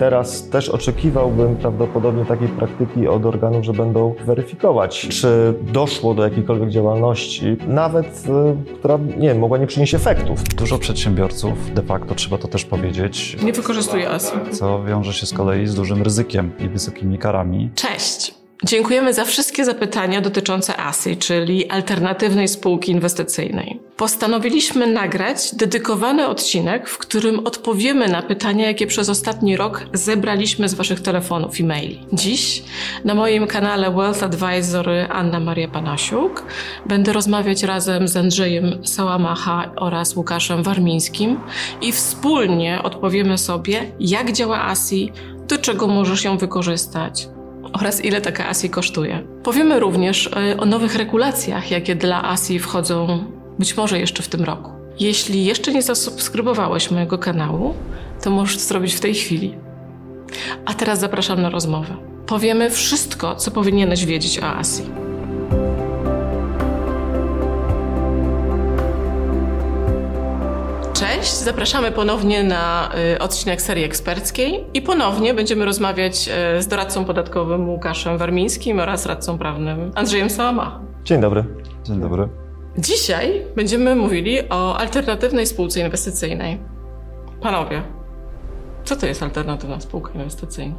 Teraz też oczekiwałbym prawdopodobnie takiej praktyki od organów, że będą weryfikować, czy doszło do jakiejkolwiek działalności, nawet y, która, nie wiem, mogła nie przynieść efektów. Dużo przedsiębiorców, de facto trzeba to też powiedzieć, Nie wykorzystuje ASI. co wiąże się z kolei z dużym ryzykiem i wysokimi karami. Cześć! Dziękujemy za wszystkie zapytania dotyczące ASI, czyli alternatywnej spółki inwestycyjnej. Postanowiliśmy nagrać dedykowany odcinek, w którym odpowiemy na pytania, jakie przez ostatni rok zebraliśmy z Waszych telefonów i maili. Dziś na moim kanale Wealth Advisor Anna Maria Panasiuk będę rozmawiać razem z Andrzejem Sałamacha oraz Łukaszem Warmińskim i wspólnie odpowiemy sobie, jak działa ASI, do czego możesz ją wykorzystać, oraz ile taka ASI kosztuje. Powiemy również e, o nowych regulacjach, jakie dla ASI wchodzą być może jeszcze w tym roku. Jeśli jeszcze nie zasubskrybowałeś mojego kanału, to możesz zrobić w tej chwili. A teraz zapraszam na rozmowę. Powiemy wszystko, co powinieneś wiedzieć o ASI. Cześć, zapraszamy ponownie na y, odcinek serii eksperckiej i ponownie będziemy rozmawiać y, z doradcą podatkowym Łukaszem Warmińskim oraz radcą prawnym Andrzejem Sałamachą. Dzień dobry. Dzień dobry. Dzisiaj będziemy mówili o alternatywnej spółce inwestycyjnej. Panowie, co to jest alternatywna spółka inwestycyjna?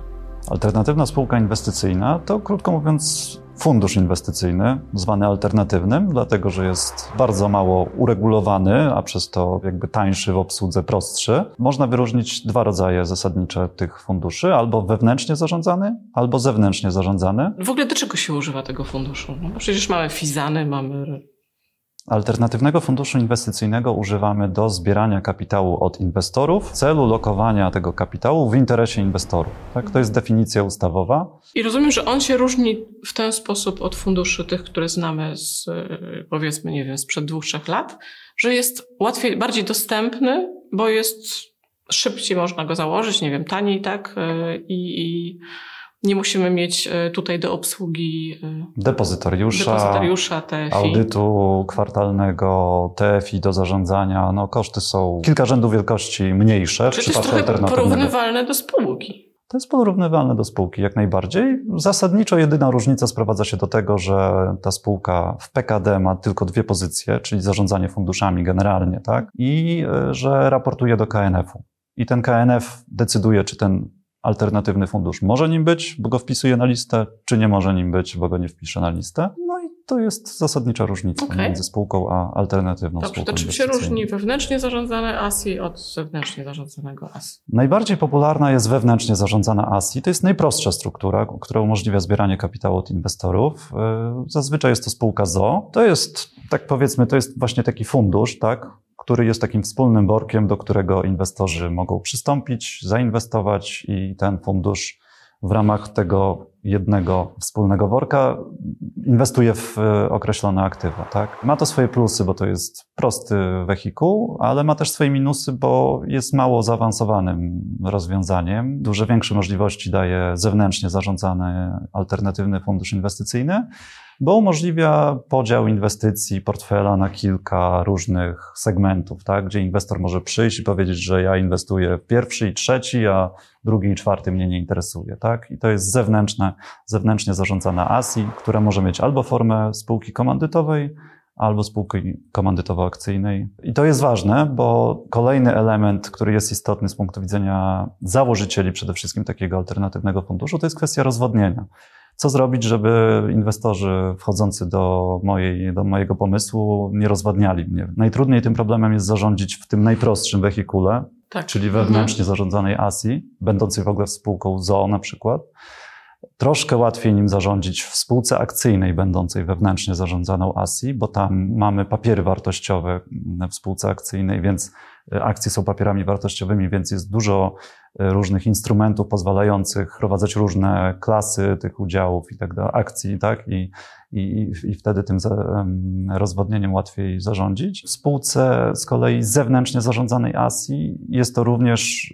Alternatywna spółka inwestycyjna to, krótko mówiąc, fundusz inwestycyjny, zwany alternatywnym, dlatego że jest bardzo mało uregulowany, a przez to jakby tańszy w obsłudze, prostszy. Można wyróżnić dwa rodzaje zasadnicze tych funduszy, albo wewnętrznie zarządzany, albo zewnętrznie zarządzany. W ogóle do czego się używa tego funduszu? No przecież mamy Fizany, mamy Alternatywnego funduszu inwestycyjnego używamy do zbierania kapitału od inwestorów w celu lokowania tego kapitału w interesie inwestorów. Tak? To jest definicja ustawowa. I rozumiem, że on się różni w ten sposób od funduszy tych, które znamy z, y, powiedzmy, nie wiem, sprzed dwóch, trzech lat, że jest łatwiej, bardziej dostępny, bo jest szybciej można go założyć, nie wiem, taniej, tak? Y, I, i nie musimy mieć y, tutaj do obsługi y, Depozytariusza, depozytariusza, TFI. audytu kwartalnego, TFI do zarządzania. No, koszty są kilka rzędów wielkości mniejsze w Czy to jest trochę porównywalne do spółki. To jest porównywalne do spółki jak najbardziej. Zasadniczo jedyna różnica sprowadza się do tego, że ta spółka w PKD ma tylko dwie pozycje, czyli zarządzanie funduszami generalnie, tak? I y, że raportuje do KNF-u. I ten KNF decyduje, czy ten alternatywny fundusz może nim być, bo go wpisuje na listę, czy nie może nim być, bo go nie wpisze na listę. No i to jest zasadnicza różnica Okej. między spółką a alternatywną Dobrze, spółką to czym się różni wewnętrznie zarządzane ASI od zewnętrznie zarządzanego ASI? Najbardziej popularna jest wewnętrznie zarządzana ASI. To jest najprostsza struktura, która umożliwia zbieranie kapitału od inwestorów. Yy, Zazwyczaj jest to spółka ZO. To jest, tak powiedzmy, to jest właśnie taki fundusz, tak, który jest takim wspólnym workiem, do którego inwestorzy mogą przystąpić, zainwestować i ten fundusz w ramach tego jednego wspólnego worka inwestuje w e, określone aktywa. Tak? Ma to swoje plusy, bo to jest prosty wehikuł, ale ma też swoje minusy, bo jest mało zaawansowanym rozwiązaniem. Duże większe możliwości daje zewnętrznie zarządzany alternatywny fundusz inwestycyjny, bo umożliwia podział inwestycji portfela na kilka różnych segmentów, tak? gdzie inwestor może przyjść i powiedzieć, że ja inwestuję w pierwszy i trzeci, a drugi i czwarty mnie nie interesuje. Tak? I to jest zewnętrzne, zewnętrznie zarządzana ASI, która może mieć albo formę spółki komandytowej, albo spółki komandytowo-akcyjnej. I to jest ważne, bo kolejny element, który jest istotny z punktu widzenia założycieli przede wszystkim takiego alternatywnego funduszu, to jest kwestia rozwodnienia. Co zrobić, żeby inwestorzy wchodzący do, mojej, do mojego pomysłu nie rozwadniali mnie? Najtrudniej tym problemem jest zarządzić w tym najprostszym wehikule, Tak. czyli wewnętrznie zarządzanej ASI, będącej w ogóle spółką ZOO na przykład. Troszkę łatwiej nim zarządzić w spółce akcyjnej, będącej wewnętrznie zarządzaną ASI, bo tam mamy papiery wartościowe w spółce akcyjnej, więc e, akcje są papierami wartościowymi, więc jest dużo e, różnych instrumentów pozwalających wprowadzać różne klasy tych udziałów i tak dalej, akcji, tak? I, i, i wtedy tym za, em, rozwodnieniem łatwiej zarządzić. W spółce z kolei zewnętrznie zarządzanej ASI jest to również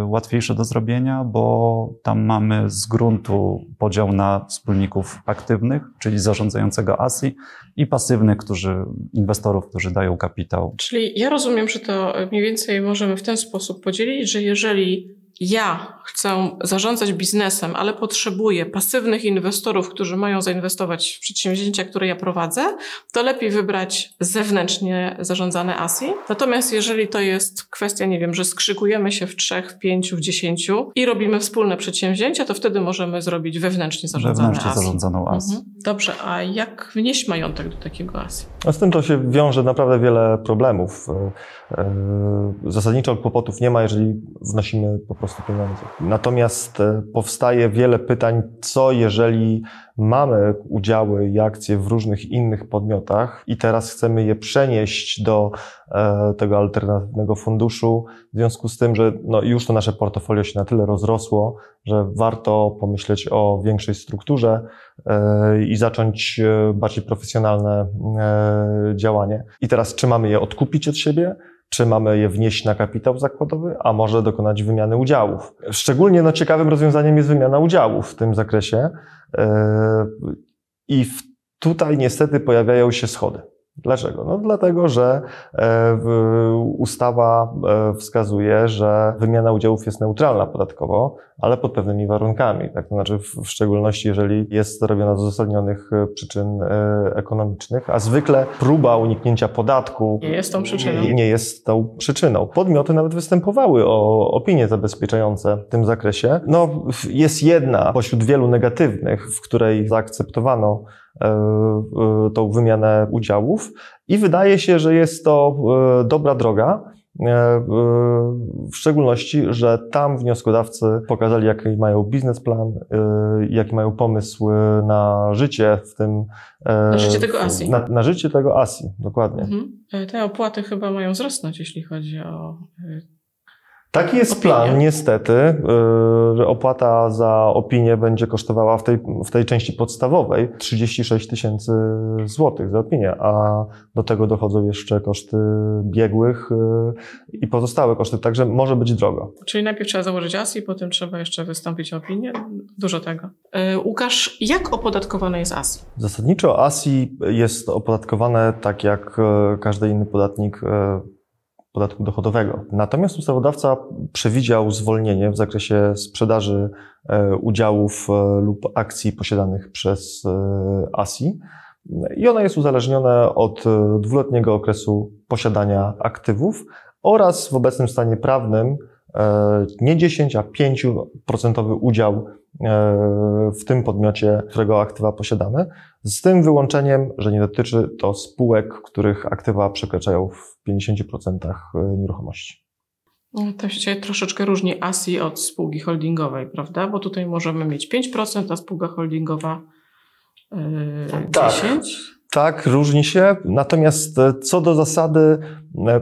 y, łatwiejsze do zrobienia, bo tam mamy z gruntu podział na wspólników aktywnych, czyli zarządzającego ASI i pasywnych, którzy, inwestorów, którzy dają kapitał. Czyli ja rozumiem, że to mniej więcej możemy w ten sposób podzielić, że jeżeli ja chcę zarządzać biznesem, ale potrzebuję pasywnych inwestorów, którzy mają zainwestować w przedsięwzięcia, które ja prowadzę, to lepiej wybrać zewnętrznie zarządzane ASI. Natomiast jeżeli to jest kwestia, nie wiem, że skrzykujemy się w trzech, w pięciu, w dziesięciu i robimy wspólne przedsięwzięcia, to wtedy możemy zrobić wewnętrznie zarządzane Wewnętrznie ASI. zarządzaną ASI. Mhm. Dobrze, a jak wnieść majątek do takiego ASI? A z tym to się wiąże naprawdę wiele problemów. E, e, Zasadniczo kłopotów nie ma, jeżeli wnosimy po prostu pieniądze. Natomiast e, powstaje wiele pytań, co jeżeli mamy udziały i akcje w różnych innych podmiotach i teraz chcemy je przenieść do e, tego alternatywnego funduszu, w związku z tym, że no już to nasze portfolio się na tyle rozrosło, że warto pomyśleć o większej strukturze e, i zacząć bardziej profesjonalne działanie. I teraz, czy mamy je odkupić od siebie, czy mamy je wnieść na kapitał zakładowy, a może dokonać wymiany udziałów. Szczególnie no, ciekawym rozwiązaniem jest wymiana udziałów w tym zakresie. E, I tutaj niestety pojawiają się schody. Dlaczego? No dlatego, że e, ustawa e, wskazuje, że wymiana udziałów jest neutralna podatkowo, ale pod pewnymi warunkami. Tak? To znaczy, w szczególności, jeżeli jest robiona z uzasadnionych przyczyn ekonomicznych, a zwykle próba uniknięcia podatku nie jest tą przyczyną. Nie, nie jest tą przyczyną. Podmioty nawet występowały o opinie zabezpieczające w tym zakresie. No, jest jedna pośród wielu negatywnych, w której zaakceptowano tą wymianę udziałów i wydaje się, że jest to dobra droga, w szczególności, że tam wnioskodawcy pokazali, jaki mają biznesplan, jaki mają pomysł na życie w tym. Na życie tego ASI. Na, na życie tego ASI, dokładnie. Mhm. Te opłaty chyba mają wzrosnąć, jeśli chodzi o Taki jest Opinie. plan, niestety, że opłata za opinię będzie kosztowała w tej, w tej części podstawowej 36 tysięcy złotych za opinię, a do tego dochodzą jeszcze koszty biegłych yy, i pozostałe koszty, także może być drogo. Czyli najpierw trzeba założyć ASI, potem trzeba jeszcze wystąpić o opinię. Dużo tego. Yy, Łukasz, jak opodatkowane jest ASI? Zasadniczo ASI jest opodatkowane tak jak każdy inny podatnik podatku dochodowego. Natomiast ustawodawca przewidział zwolnienie w zakresie sprzedaży e, udziałów e, lub akcji posiadanych przez e, ASI i ona jest uzależniona od dwuletniego okresu posiadania aktywów oraz w obecnym stanie prawnym nie 10, a 5% udział w tym podmiocie, którego aktywa posiadamy, z tym wyłączeniem, że nie dotyczy to spółek, których aktywa przekraczają w 50% nieruchomości. No, To się troszeczkę różni ASI od spółki holdingowej, prawda? Bo tutaj możemy mieć 5%, a spółka holdingowa yy, Tak. 10%. Tak, różni się. Natomiast e, co do zasady, e,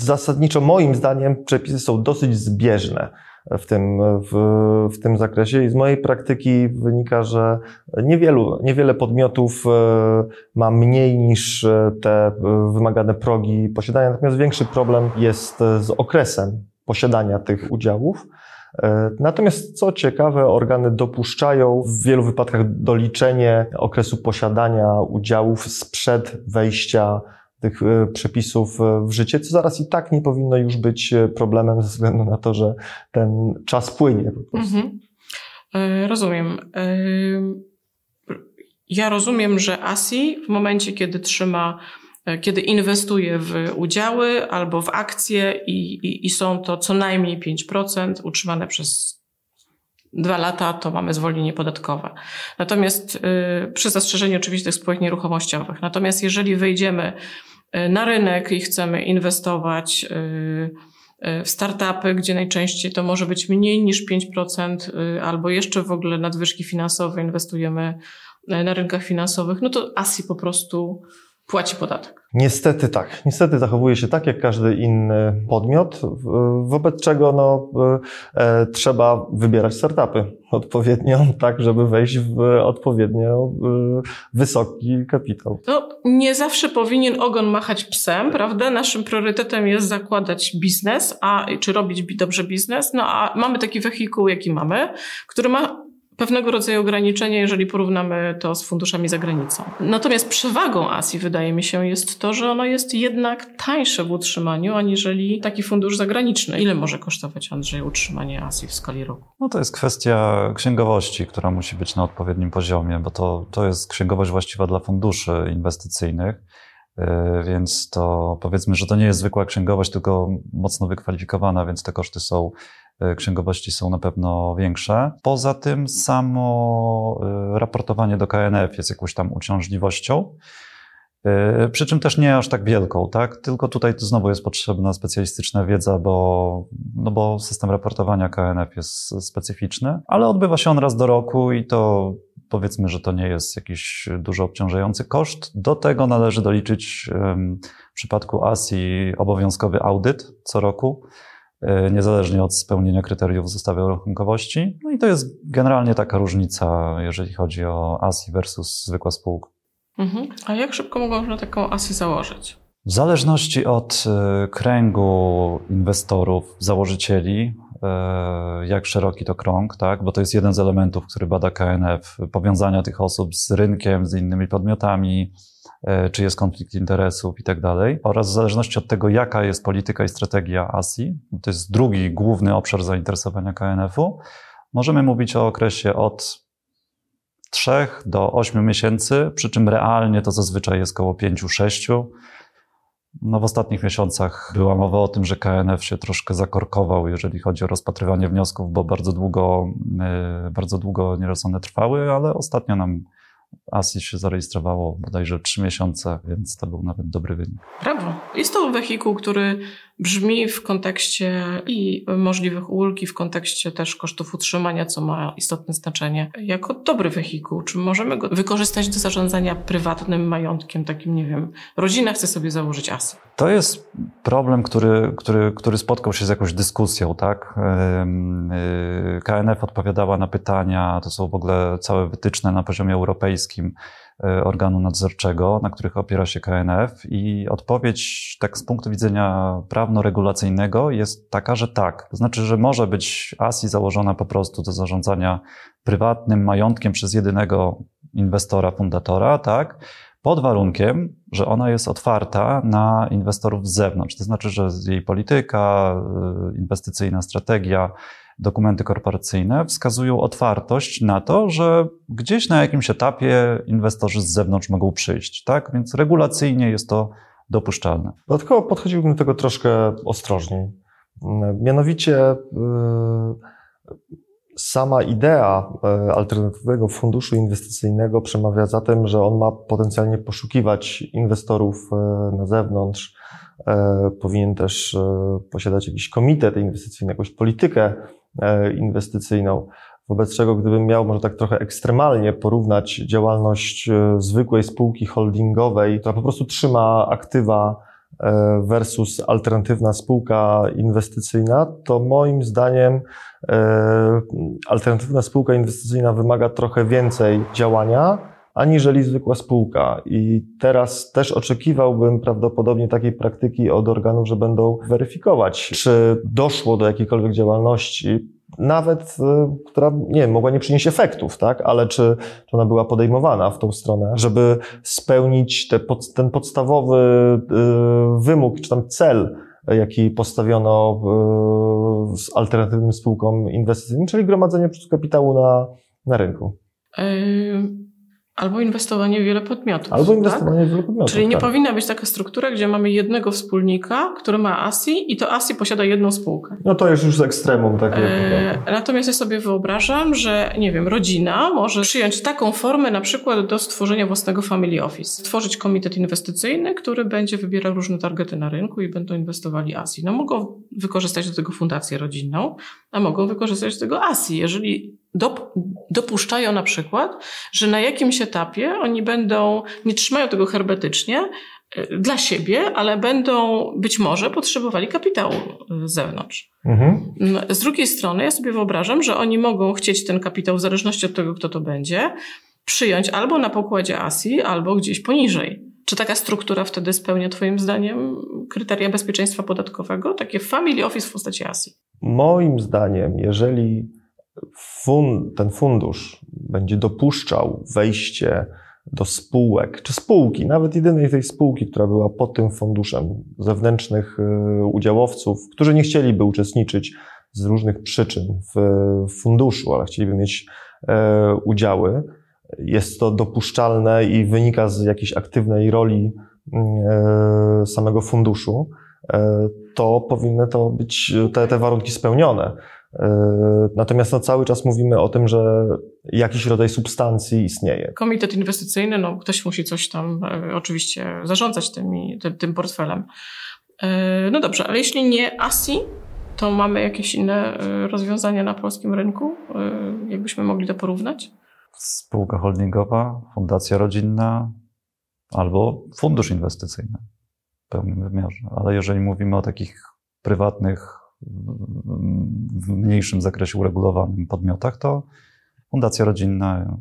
zasadniczo moim zdaniem przepisy są dosyć zbieżne w tym, w, w tym zakresie i z mojej praktyki wynika, że niewielu, niewiele podmiotów e, ma mniej niż e, te e, wymagane progi posiadania, natomiast większy problem jest z okresem posiadania tych udziałów. Natomiast co ciekawe, organy dopuszczają w wielu wypadkach doliczenie okresu posiadania udziałów sprzed wejścia tych e, przepisów e, w życie, co zaraz i tak nie powinno już być e, problemem ze względu na to, że ten czas płynie po prostu. Mhm. Rozumiem. Ja rozumiem, że ASI w momencie, kiedy trzyma, kiedy inwestuje w udziały albo w akcje i, i, i są to co najmniej 5% utrzymane przez dwa lata, to mamy zwolnienie podatkowe. Natomiast przy zastrzeżeniu oczywiście tych spółek nieruchomościowych. Natomiast jeżeli wejdziemy na rynek i chcemy inwestować yy, w startupy, gdzie najczęściej to może być mniej niż 5%, y, albo jeszcze w ogóle nadwyżki finansowe inwestujemy na rynkach finansowych, no to ASI po prostu płaci podatek. Niestety tak. Niestety zachowuje się tak, jak każdy inny podmiot, wobec czego no, e, trzeba wybierać startupy odpowiednio, tak, żeby wejść w odpowiednio e, wysoki kapitał. No, nie zawsze powinien ogon machać psem, prawda? Naszym priorytetem jest zakładać biznes, a czy robić bi- dobrze biznes, no a mamy taki wehikuł, jaki mamy, który ma pewnego rodzaju ograniczenie, jeżeli porównamy to z funduszami za granicą. Natomiast przewagą ASI wydaje mi się jest to, że ono jest jednak tańsze w utrzymaniu aniżeli taki fundusz zagraniczny. Ile może kosztować, Andrzej, utrzymanie ASI w skali roku? No to jest kwestia księgowości, która musi być na odpowiednim poziomie, bo to, to jest księgowość właściwa dla funduszy inwestycyjnych. E, więc to powiedzmy, że to nie jest zwykła księgowość, tylko mocno wykwalifikowana, więc te koszty są, księgowości są na pewno większe. Poza tym samo e, raportowanie do KNF jest jakąś tam uciążliwością. Przy czym też nie aż tak wielką, tak? Tylko tutaj znowu jest potrzebna specjalistyczna wiedza, bo, no bo system raportowania KNF jest specyficzny, ale odbywa się on raz do roku i to Powiedzmy, że to nie jest jakiś dużo obciążający koszt. Do tego należy doliczyć w przypadku ASI obowiązkowy audyt co roku, e, niezależnie od spełnienia kryteriów zestawu rachunkowości. No i to jest generalnie taka różnica, jeżeli chodzi o ASI versus zwykła spółka. Mhm. A jak szybko można taką ASI założyć? W zależności od e, kręgu inwestorów, założycieli, E, jak szeroki to krąg, tak? bo to jest jeden z elementów, który bada KNF, powiązania tych osób z rynkiem, z innymi podmiotami, e, czy jest konflikt interesów i tak dalej. Oraz w zależności od tego, jaka jest polityka i strategia ASI, to jest drugi główny obszar zainteresowania KNF-u, możemy mówić o okresie od 3 do 8 miesięcy, przy czym realnie to zazwyczaj jest około 5-6. No w ostatnich miesiącach była mowa o tym, że KNF się troszkę zakorkował, jeżeli chodzi o rozpatrywanie wniosków, bo bardzo długo, e, bardzo długo nieraz one trwały, ale ostatnio nam ASI się zarejestrowało bodajże trzy miesiące, więc to był nawet dobry wynik. Brawo. Jest to wehikuł, który brzmi w kontekście i możliwych ulg, i w kontekście też kosztów utrzymania, co ma istotne znaczenie, jako dobry wehikuł. Czy możemy go wykorzystać do zarządzania prywatnym majątkiem, takim, nie wiem, rodzina chce sobie założyć ASI? To jest problem, który, który, który spotkał się z jakąś dyskusją, tak? Y, KNF odpowiadała na pytania, to są w ogóle całe wytyczne na poziomie europejskim, organu nadzorczego, na których opiera się KNF i odpowiedź tak z punktu widzenia prawno-regulacyjnego jest taka, że tak. To znaczy, że może być ASI założona po prostu do zarządzania prywatnym majątkiem przez jedynego inwestora, fundatora, tak? Pod warunkiem, że ona jest otwarta na inwestorów z zewnątrz. To znaczy, że jej polityka, e, inwestycyjna strategia, dokumenty korporacyjne wskazują otwartość na to, że gdzieś na jakimś etapie inwestorzy z zewnątrz mogą przyjść, tak? Więc regulacyjnie jest to dopuszczalne. Dodatkowo podchodziłbym do tego troszkę ostrożniej. Mianowicie yy, sama idea yy, alternatywnego funduszu inwestycyjnego przemawia za tym, że on ma potencjalnie poszukiwać inwestorów yy, na zewnątrz, powinien też posiadać jakiś komitet inwestycyjny, jakąś politykę E, inwestycyjną. Wobec czego, gdybym miał może tak trochę ekstremalnie porównać działalność e, zwykłej spółki holdingowej, która po prostu trzyma aktywa e, versus alternatywna spółka inwestycyjna, to moim zdaniem alternatywna spółka inwestycyjna wymaga trochę więcej działania, aniżeli zwykła spółka. I teraz też oczekiwałbym prawdopodobnie takiej praktyki od organów, że będą weryfikować, czy doszło do jakiejkolwiek działalności, nawet, y, która, nie wiem, mogła nie przynieść efektów, tak, ale czy, czy ona była podejmowana w tą stronę, żeby spełnić te, ten podstawowy y, wymóg, czy tam cel, jaki postawiono y, z alternatywnym spółkom inwestycyjnym, czyli gromadzenie kapitału na, na rynku. Albo inwestowanie w wiele podmiotów. Albo inwestowanie tak? w wiele podmiotów. Czyli nie tak. powinna być taka struktura, gdzie mamy jednego wspólnika, który ma ASI i to ASI posiada jedną spółkę. No to jest już z ekstremum takie. E, natomiast ja sobie wyobrażam, że nie wiem, rodzina może przyjąć taką formę na przykład do stworzenia własnego family office. Stworzyć komitet inwestycyjny, który będzie wybierał różne targety na rynku i będą inwestowali ASI. No mogą wykorzystać do tego fundację rodzinną, a mogą wykorzystać do tego ASI. Jeżeli dopuszczają na przykład, że na jakimś etapie oni będą, nie trzymają tego hermetycznie e, dla siebie, ale będą być może potrzebowali kapitału e, z zewnątrz. Mhm. No, z drugiej strony ja sobie wyobrażam, że oni mogą chcieć ten kapitał w zależności od tego, kto to będzie, przyjąć albo na pokładzie ASI, albo gdzieś poniżej. Czy taka struktura wtedy spełnia Twoim zdaniem kryteria bezpieczeństwa podatkowego? Takie family office w postaci ASI? Moim zdaniem, jeżeli fun, ten fundusz będzie dopuszczał wejście do spółek, czy spółki, nawet jedynej tej spółki, która była pod tym funduszem, zewnętrznych y, udziałowców, którzy nie chcieliby uczestniczyć z różnych przyczyn w funduszu, ale chcieliby mieć e, udziały, jest to dopuszczalne i wynika z jakiejś aktywnej roli e, samego funduszu, e, to powinny to być te, te warunki spełnione. Natomiast no, cały czas mówimy o tym, że jakiś rodzaj substancji istnieje. Komitet inwestycyjny, no ktoś musi coś tam oczywiście zarządzać tymi, tym, tym portfelem. No dobrze, ale jeśli nie ASI, to mamy jakieś inne y, rozwiązania na polskim rynku? Jakbyśmy mogli to porównać? Spółka holdingowa, fundacja rodzinna albo fundusz inwestycyjny w pełnym wymiarze. Ale jeżeli mówimy o takich prywatnych, w mniejszym zakresie uregulowanym podmiotach, to fundacja rodzinna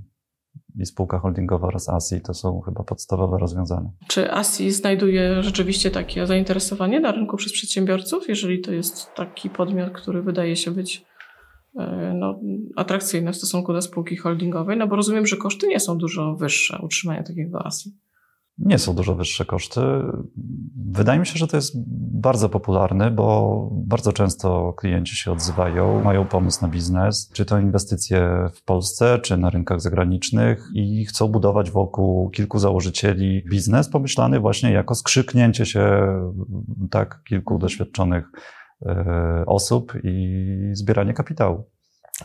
i spółka holdingowa oraz ASI to są chyba podstawowe rozwiązania. Czy ASI znajduje rzeczywiście takie zainteresowanie na rynku przez przedsiębiorców, jeżeli to jest taki podmiot, który wydaje się być e, no, atrakcyjny w stosunku do spółki holdingowej? No bo rozumiem, że koszty nie są dużo wyższe utrzymania takiego ASI nie są dużo wyższe koszty. Wydaje mi się, że to jest bardzo popularne, bo bardzo często klienci się odzywają, mają pomysł na biznes, czy to inwestycje w Polsce, czy na rynkach zagranicznych i chcą budować wokół kilku założycieli biznes pomyślany właśnie jako skrzyknięcie się tak kilku doświadczonych e, osób i zbieranie kapitału.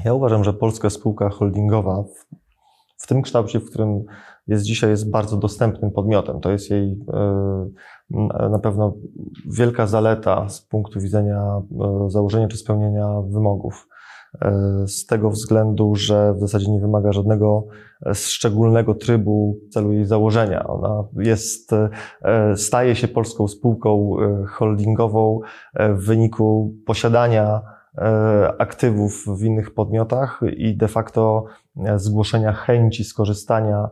Ja uważam, że polska spółka holdingowa w, w tym kształcie, w którym jest dzisiaj jest bardzo dostępnym podmiotem. To jest jej e, na pewno wielka zaleta z punktu widzenia e, założenia czy spełnienia wymogów. E, z tego względu, że w zasadzie nie wymaga żadnego szczególnego trybu w celu jej założenia. Ona jest, staje się polską spółką holdingową w wyniku posiadania aktywów w innych podmiotach i de facto zgłoszenia chęci skorzystania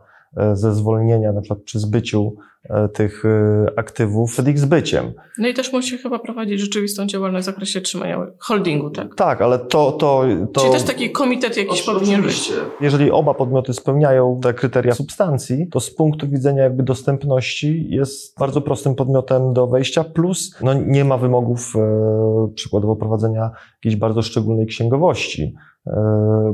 ze zwolnienia, na przykład przy zbyciu e, tych e, aktywów przed ich zbyciem. No i też musi chyba prowadzić rzeczywistą działalność w zakresie trzymania holdingu, tak? Tak, ale to... to, to... Czyli też taki komitet jakiś powinien być. Jeżeli oba podmioty spełniają te kryteria substancji, to z punktu widzenia jakby dostępności jest bardzo prostym podmiotem do wejścia, plus no, nie ma wymogów e, przykładowo prowadzenia jakiejś bardzo szczególnej księgowości E,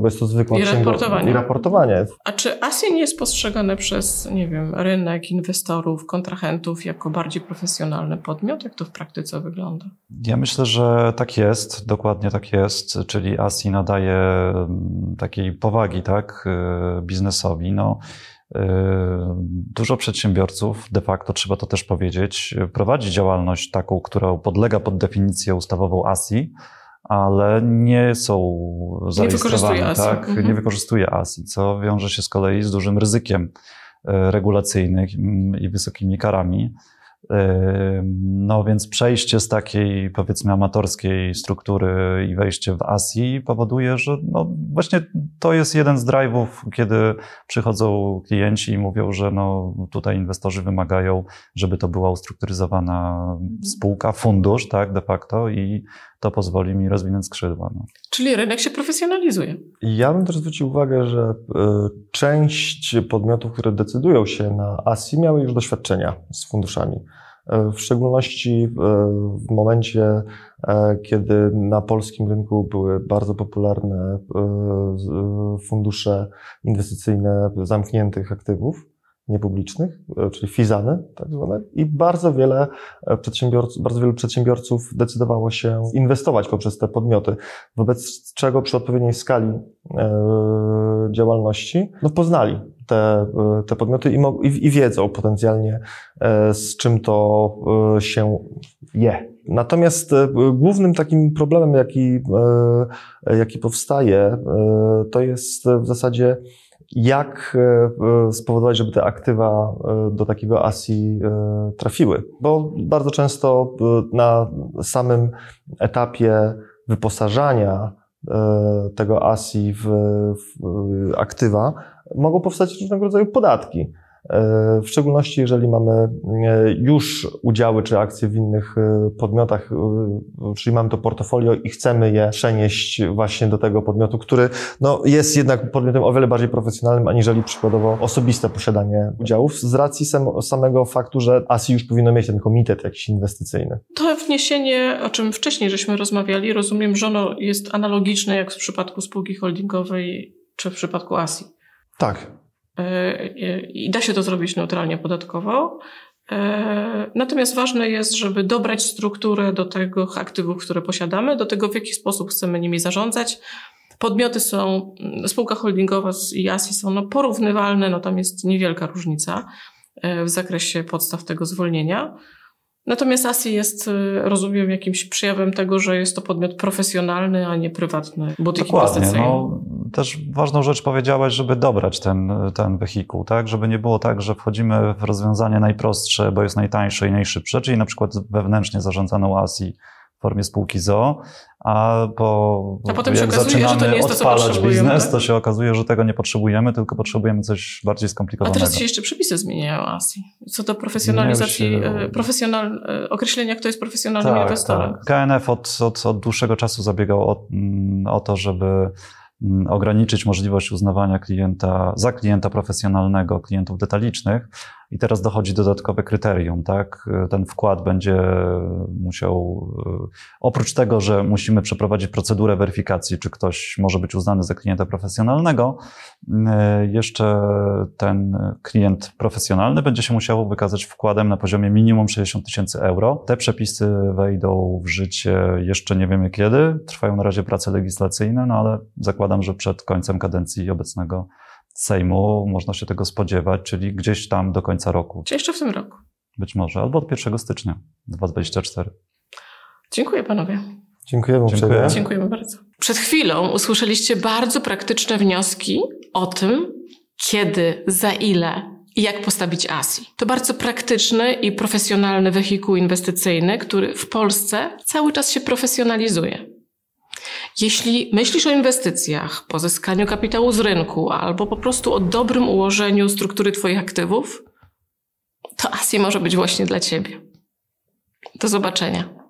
bo jest to zwykła I raportowanie. I raportowanie. A czy Asia nie jest postrzegane przez, nie wiem, rynek, inwestorów, kontrahentów jako bardziej profesjonalny podmiot? Jak to w praktyce wygląda? Ja myślę, że tak jest, dokładnie tak jest, czyli ASI nadaje mm, takiej powagi, tak, e, biznesowi. No, e, Dużo przedsiębiorców, de facto trzeba to też powiedzieć, prowadzi działalność taką, która podlega pod definicję ustawową ASI, ale nie są zarejestrowane, nie tak? Mhm. Nie wykorzystuje ASI, co wiąże się z kolei z dużym ryzykiem e, regulacyjnym i wysokimi karami. No więc przejście z takiej powiedzmy amatorskiej struktury i wejście w ASI powoduje, że no właśnie to jest jeden z drive'ów, kiedy przychodzą klienci i mówią, że no tutaj inwestorzy wymagają, żeby to była ustrukturyzowana spółka, fundusz, tak, de facto i to pozwoli mi rozwinąć skrzydła. No. Czyli rynek się profesjonalizuje. Ja bym też zwrócił uwagę, że y, część podmiotów, które decydują się na ASI, miały już doświadczenia z funduszami. E, w szczególności w momencie, e, kiedy na polskim rynku były bardzo popularne fundusze inwestycyjne zamkniętych aktywów, niepublicznych, e, czyli fizany tak zwane, i bardzo wiele przedsiębiorców, bardzo wielu przedsiębiorców decydowało się inwestować poprzez te podmioty, wobec czego przy odpowiedniej skali działalności no, poznali te, te podmioty i, i, i wiedzą potencjalnie, e, z czym to e, się je. Natomiast e, głównym takim problemem, jaki, jaki powstaje, to jest w zasadzie jak spowodować, żeby te aktywa do takiego ASI trafiły. Bo bardzo często na samym etapie wyposażania tego ASI w, w aktywa mogą powstać różnego rodzaju podatki. E, w szczególności, jeżeli mamy e, już udziały czy akcje w innych e, podmiotach, czyli mamy to portfolio i chcemy je przenieść właśnie do tego podmiotu, który no, jest jednak podmiotem o wiele bardziej profesjonalnym, aniżeli przykładowo osobiste posiadanie udziałów, z racji sam, samego faktu, że ASI już powinno mieć ten komitet jakiś inwestycyjny. To wniesienie, o czym wcześniej żeśmy rozmawiali, rozumiem, że ono jest analogiczne jak w przypadku spółki holdingowej czy w przypadku ASI. Tak, i da się to zrobić neutralnie podatkowo. E, natomiast ważne jest, żeby dobrać strukturę do tych aktywów, które posiadamy, do tego, w jaki sposób chcemy nimi zarządzać. Podmioty są, spółka holdingowa z IASI są no, porównywalne, no tam jest niewielka różnica e, w zakresie podstaw tego zwolnienia. Natomiast ASI jest, rozumiem, jakimś przejawem tego, że jest to podmiot profesjonalny, a nie prywatny butik Dokładnie. No, też ważną rzecz powiedziałeś, żeby dobrać ten, ten wehikuł, tak? Żeby nie było tak, że wchodzimy w rozwiązanie najprostsze, bo jest najtańsze i najszybsze, czyli na przykład wewnętrznie zarządzaną ASI w formie spółki ZO, a, po, a potem jak że to nie jest to, co odpalać biznes, tak? to się okazuje, że tego nie potrzebujemy, tylko potrzebujemy coś bardziej A skomplikowanego. teraz się jeszcze przepisy zmieniają ASI. Co do profesjonalizacji, się- e, profesjonal, e, określenia, kto jest profesjonalnym Tak, inwestorem. tak. KNF od, od, od dłuższego czasu zabiegał o, mm, o to, żeby mm, ograniczyć możliwość uznawania klienta za klienta profesjonalnego, klientów detalicznych. I teraz dochodzi dodatkowe kryterium, tak? Ten wkład będzie musiał, y, oprócz tego, że musimy przeprowadzić procedurę weryfikacji, czy ktoś może być uznany za klienta profesjonalnego, y, jeszcze ten klient profesjonalny będzie się musiał wykazać wkładem na poziomie minimum 60 tysięcy euro. Te przepisy wejdą w życie jeszcze nie wiemy kiedy. Trwają na razie prace legislacyjne, no ale zakładam, że przed końcem kadencji obecnego Sejmu można się tego spodziewać, czyli gdzieś tam do końca roku, Czy jeszcze w tym roku? być może, albo od 1 stycznia 2024. Dziękuję panowie. dziękujemy Dziękuję. Dziękujemy bardzo. Przed chwilą usłyszeliście bardzo praktyczne wnioski o tym, kiedy, za ile i jak postawić ASI. To bardzo praktyczny i profesjonalny wehikuł inwestycyjny, który w Polsce cały czas się profesjonalizuje. Jeśli myślisz o inwestycjach, pozyskaniu kapitału z rynku albo po prostu o dobrym ułożeniu struktury Twoich aktywów, to ASI może być właśnie dla Ciebie. Do zobaczenia.